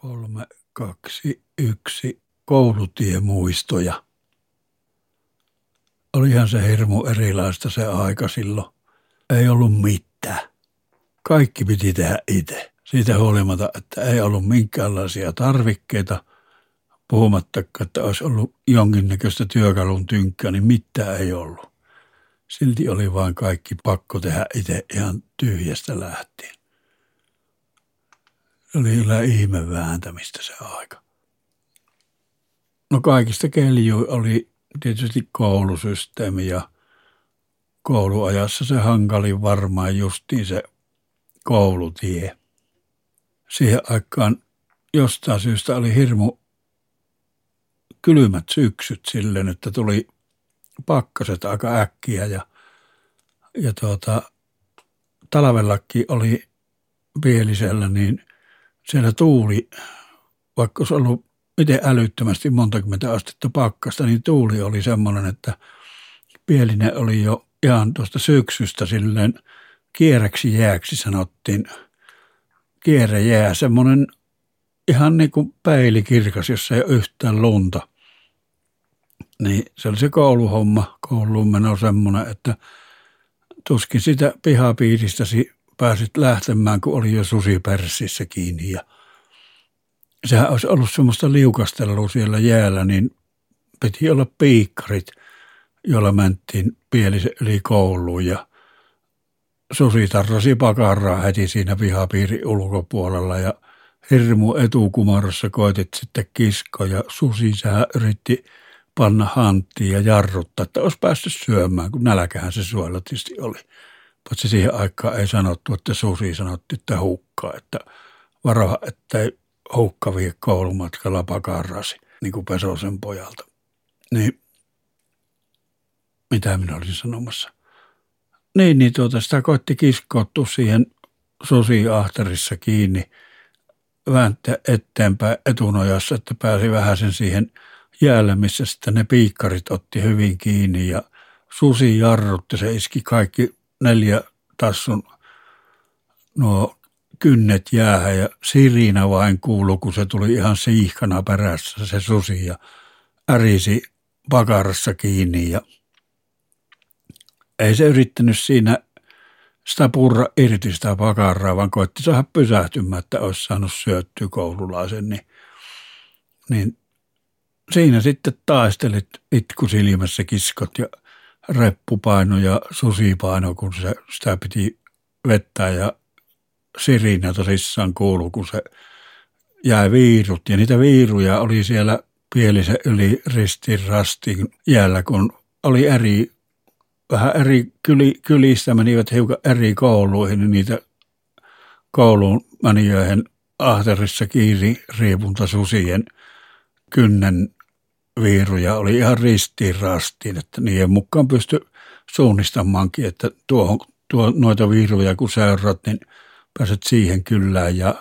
kolme, kaksi, yksi koulutiemuistoja. Olihan se hirmu erilaista se aika silloin. Ei ollut mitään. Kaikki piti tehdä itse. Siitä huolimatta, että ei ollut minkäänlaisia tarvikkeita, puhumattakaan, että olisi ollut jonkinnäköistä työkalun tynkkää, niin mitään ei ollut. Silti oli vain kaikki pakko tehdä itse ihan tyhjästä lähtien. Se oli kyllä ihme vääntämistä se aika. No kaikista kelju oli tietysti koulusysteemi ja kouluajassa se hankalin varmaan justiin se koulutie. Siihen aikaan jostain syystä oli hirmu kylmät syksyt silleen, että tuli pakkaset aika äkkiä ja, ja tuota, talvellakin oli pielisellä, niin siellä tuuli, vaikka olisi ollut miten älyttömästi montakymmentä astetta pakkasta, niin tuuli oli semmoinen, että pielinen oli jo ihan tuosta syksystä silleen kierreksi jääksi sanottiin. Kierre jää, semmoinen ihan niin kuin peilikirkas, jossa ei ole yhtään lunta. Niin se oli se kouluhomma, kouluun meno semmoinen, että tuskin sitä pihapiiristäsi pääsit lähtemään, kun oli jo susi persissä kiinni ja sehän olisi ollut semmoista liukastelua siellä jäällä, niin piti olla piikkarit, joilla mentiin pielisen yli kouluun ja susi tarrasi pakaraa heti siinä pihapiirin ulkopuolella ja hirmu etukumarossa koitit sitten kisko ja susi sehän yritti panna hanttiin ja jarruttaa, että olisi päässyt syömään, kun nälkähän se suojella tietysti oli. Paitsi siihen aikaan ei sanottu, että susi sanotti, että hukkaa, että varoa, että ei hukka vie koulumatkalla pakarrasi, niin kuin Pesosen pojalta. Niin, mitä minä olin sanomassa? Niin, niin tuota, sitä koitti kiskottua siihen susiahterissa kiinni, vääntää eteenpäin etunojassa, että pääsi vähän sen siihen jäälle, missä sitten ne piikkarit otti hyvin kiinni ja susi jarrutti, se iski kaikki neljä tassun nuo kynnet jäähän ja sirinä vain kuului, kun se tuli ihan siihkana perässä se susi ja ärisi pakarassa kiinni ja ei se yrittänyt siinä sitä purra irti sitä pakaraa, vaan koitti saada pysähtymään, että olisi saanut syöttyä koululaisen, niin, niin siinä sitten taistelit itku silmässä kiskot ja reppupaino ja susipaino, kun se, sitä piti vettää ja sirinä tosissaan kuulu, kun se jäi viirut. Ja niitä viiruja oli siellä pielisen yli ristin rastin jäällä, kun oli eri, vähän eri kyli, kylistä menivät hiukan eri kouluihin, niin niitä kouluun menijöihin ahterissa kiiri riipunta susien kynnen viiruja oli ihan ristiin rastiin, että niiden mukaan pysty suunnistamaankin, että tuohon, tuo, noita viiruja kun seurat, niin pääset siihen kyllään ja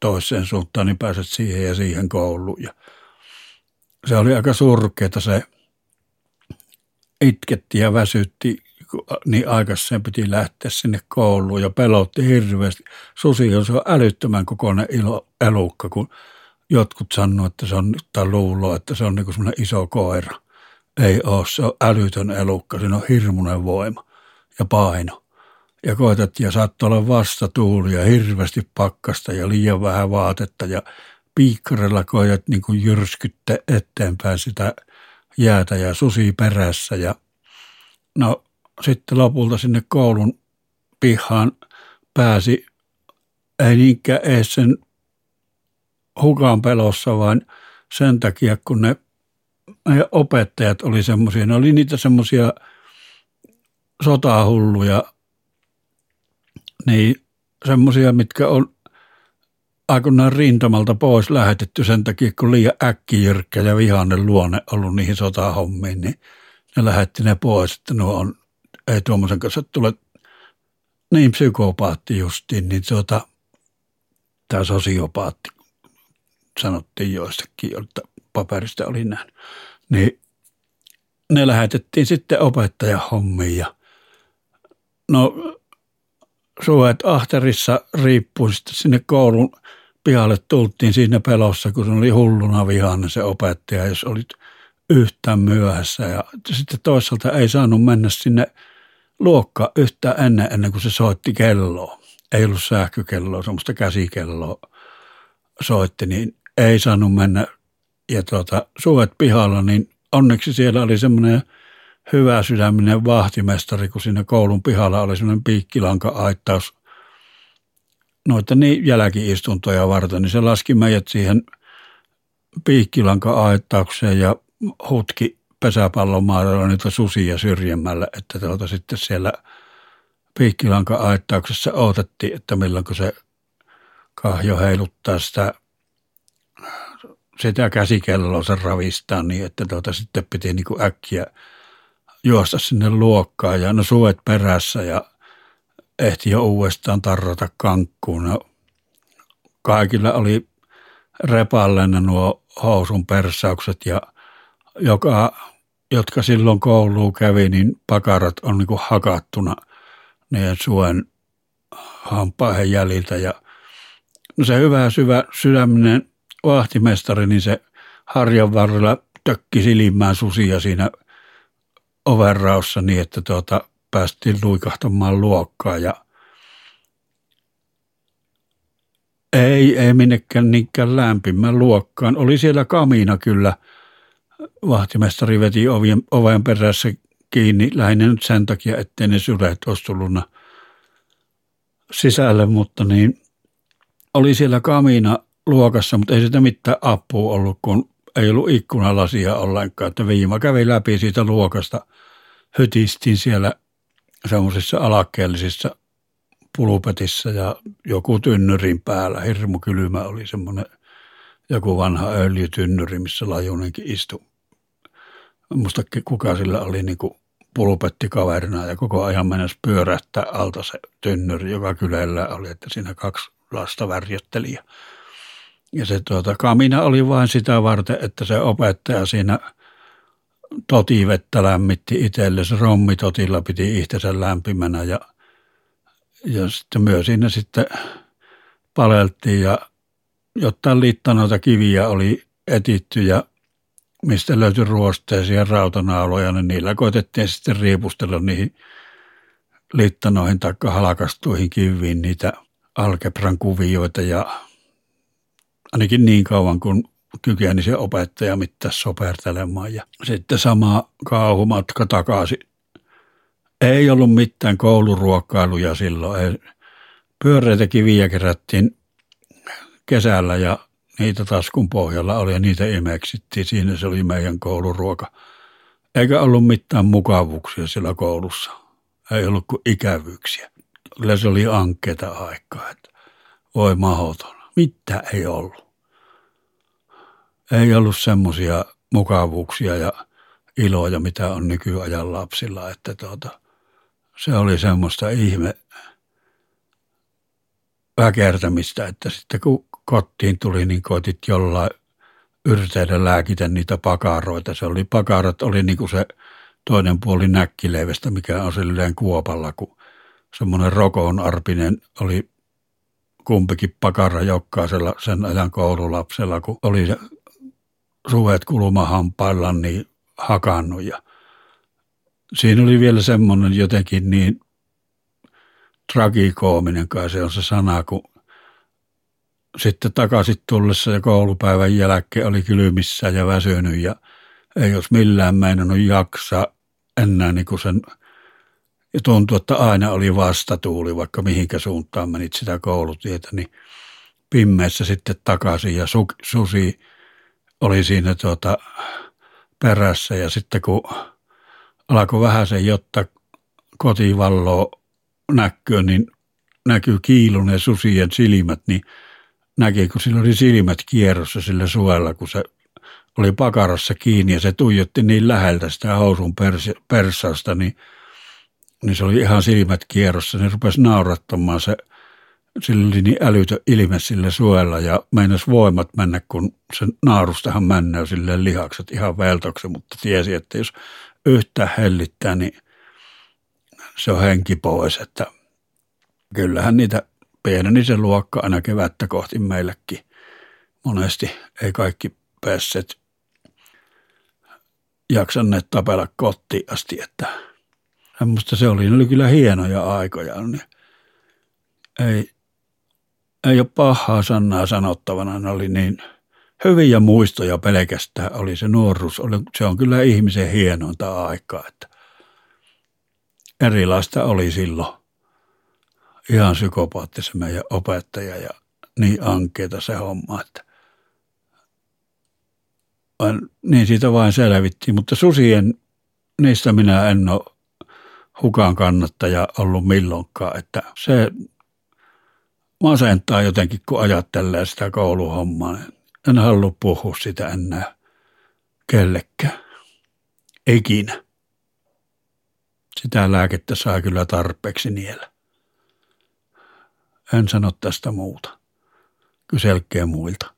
toiseen suuntaan, niin pääset siihen ja siihen kouluun. Ja se oli aika surkeeta se, itketti ja väsytti, niin aikaisin piti lähteä sinne kouluun ja pelotti hirveästi. Susi on se älyttömän kokoinen ilo, elukka, kun jotkut sanoo, että se on, tai luulo, että se on niin semmoinen iso koira. Ei ole, se on älytön elukka, siinä on hirmuinen voima ja paino. Ja koetat ja saattoi olla vastatuuli ja hirveästi pakkasta ja liian vähän vaatetta ja piikkarella koetat niin kuin jyrskytte eteenpäin sitä jäätä ja susi perässä ja no sitten lopulta sinne koulun pihaan pääsi ei niinkään edes sen hukan pelossa, vaan sen takia, kun ne opettajat oli semmoisia, ne oli niitä semmoisia sotahulluja, niin semmoisia, mitkä on aikoinaan rintamalta pois lähetetty sen takia, kun liian äkkijyrkkä ja vihainen luonne ollut niihin sotahommiin, niin ne lähetti ne pois, että nuo on, ei tuommoisen kanssa tule niin psykopaatti justiin, niin tuota, tämä sosiopaatti sanottiin joistakin, joita paperista oli nähnyt. Niin ne lähetettiin sitten opettajahommiin ja no suojat ahterissa riippuu sitten sinne koulun pihalle tultiin siinä pelossa, kun se oli hulluna vihanne se opettaja, jos olit yhtään myöhässä. Ja sitten toisaalta ei saanut mennä sinne luokka yhtään ennen, ennen kuin se soitti kelloa. Ei ollut sähkökelloa, semmoista käsikelloa soitti, niin ei saanut mennä. Ja tuota, suvet pihalla, niin onneksi siellä oli semmoinen hyvä sydäminen vahtimestari, kun siinä koulun pihalla oli semmoinen piikkilanka-aittaus noita niin jälkiistuntoja varten, niin se laski meidät siihen piikkilanka-aittaukseen ja hutki pesäpallomaalla niitä susia syrjemmällä, että tuota sitten siellä piikkilanka-aittauksessa odotettiin, että milloin se kahjo heiluttaa sitä, sitä käsikelloa sen ravistaa niin, että tuota sitten piti niin kuin äkkiä juosta sinne luokkaan ja no suet perässä ja ehti jo uudestaan tarrata kankkuun. No, kaikilla oli repallena nuo housun persaukset ja joka, jotka silloin kouluun kävi, niin pakarat on niin kuin hakattuna niiden suen hampaihin jäljiltä. Ja no se hyvä syvä sydäminen vahtimestari, niin se harjan varrella tökki silmään susia siinä overraussa niin, että tuota, päästiin luikahtamaan luokkaan ja ei, ei minnekään niinkään lämpimään luokkaan. Oli siellä kamina kyllä. Vahtimestari veti ovien, oven perässä kiinni lähinnä nyt sen takia, ettei ne syreet olisi tullut sisälle, mutta niin oli siellä kamina luokassa, mutta ei sitä mitään apua ollut, kun ei ollut ikkunalasia ollenkaan, että viima kävi läpi siitä luokasta. Hytistiin siellä semmoisissa alakkeellisissa pulpetissa ja joku tynnyrin päällä. Hirmu kylmä oli semmoinen joku vanha öljytynnyri, missä Lajunenkin istui. Musta kuka sillä oli niin kuin pulpettikaverina ja koko ajan mennessä pyörähtää alta se tynnyri, joka kylällä oli, että siinä kaksi lasta värjötteli. Ja se tuota, kamina oli vain sitä varten, että se opettaja siinä – totivettä lämmitti itselle, se rommitotilla piti itsensä lämpimänä ja, ja sitten myös siinä sitten paleltiin ja jotain liittanoita kiviä oli etitty ja mistä löytyi ruosteisia rautanauloja, niin niillä koitettiin sitten riipustella niihin liittanoihin tai halakastuihin kiviin niitä algebran kuvioita ja ainakin niin kauan kuin kykeni se opettaja mitään sopertelemaan. Ja sitten sama kauhumatka takaisin. Ei ollut mitään kouluruokkailuja silloin. Ei. Pyöreitä kiviä kerättiin kesällä ja niitä taskun pohjalla oli ja niitä imeksittiin. Siinä se oli meidän kouluruoka. Eikä ollut mitään mukavuuksia siellä koulussa. Ei ollut kuin ikävyyksiä. Kyllä se oli ankkeita aikaa, että voi mahoton. Mitä ei ollut ei ollut semmoisia mukavuuksia ja iloja, mitä on nykyajan lapsilla, että tuota, se oli semmoista ihme väkertämistä, että sitten kun kotiin tuli, niin koitit jollain yrteillä lääkitä niitä pakaroita. Se oli, pakarat oli niin kuin se toinen puoli näkkileivästä, mikä on silleen kuopalla, kun semmoinen rokon arpinen oli kumpikin pakara jokaisella sen ajan koululapsella, kun oli se suvet kulmahampailla niin hakannut. Ja siinä oli vielä semmoinen jotenkin niin tragikoominen kai se on se sana, kun sitten takaisin tullessa ja koulupäivän jälkeen oli kylmissä ja väsynyt ja ei olisi millään meinannut jaksaa enää niin kuin sen ja tuntui, että aina oli vastatuuli, vaikka mihinkä suuntaan menit sitä koulutietä, niin pimmeessä sitten takaisin ja su, susi oli siinä tuota perässä ja sitten kun alkoi vähän se, jotta kotivallo näkyy, niin näkyy kiiluneen susien silmät, niin näki, kun sillä oli silmät kierrossa sillä suella, kun se oli pakarassa kiinni ja se tuijotti niin läheltä sitä housun pers- persausta, niin, niin se oli ihan silmät kierrossa. Niin rupesi naurattamaan se sillä oli niin älytön ilme sillä suojella ja meinas voimat mennä, kun se naarustahan männäy sille lihakset ihan veltoksen, mutta tiesi, että jos yhtä hellittää, niin se on henki pois, että kyllähän niitä pieneni se luokka aina kevättä kohti meillekin. Monesti ei kaikki päässeet jaksanneet tapella kotiin asti, että semmoista se oli. Ne oli kyllä hienoja aikoja. Niin ei, ei ole pahaa sanaa sanottavana. Ne oli niin hyviä muistoja pelkästään oli se nuoruus. Se on kyllä ihmisen hienointa aikaa, että erilaista oli silloin. Ihan psykopaattisen meidän opettaja ja niin ankeita se homma, että niin siitä vain selvittiin, mutta susien, niistä minä en ole hukaan kannattaja ollut milloinkaan, että se masentaa jotenkin, kun ajattelee sitä kouluhommaa. En halua puhua sitä enää kellekään. Ikinä. Sitä lääkettä saa kyllä tarpeeksi niellä. En sano tästä muuta. Kyselkää muilta.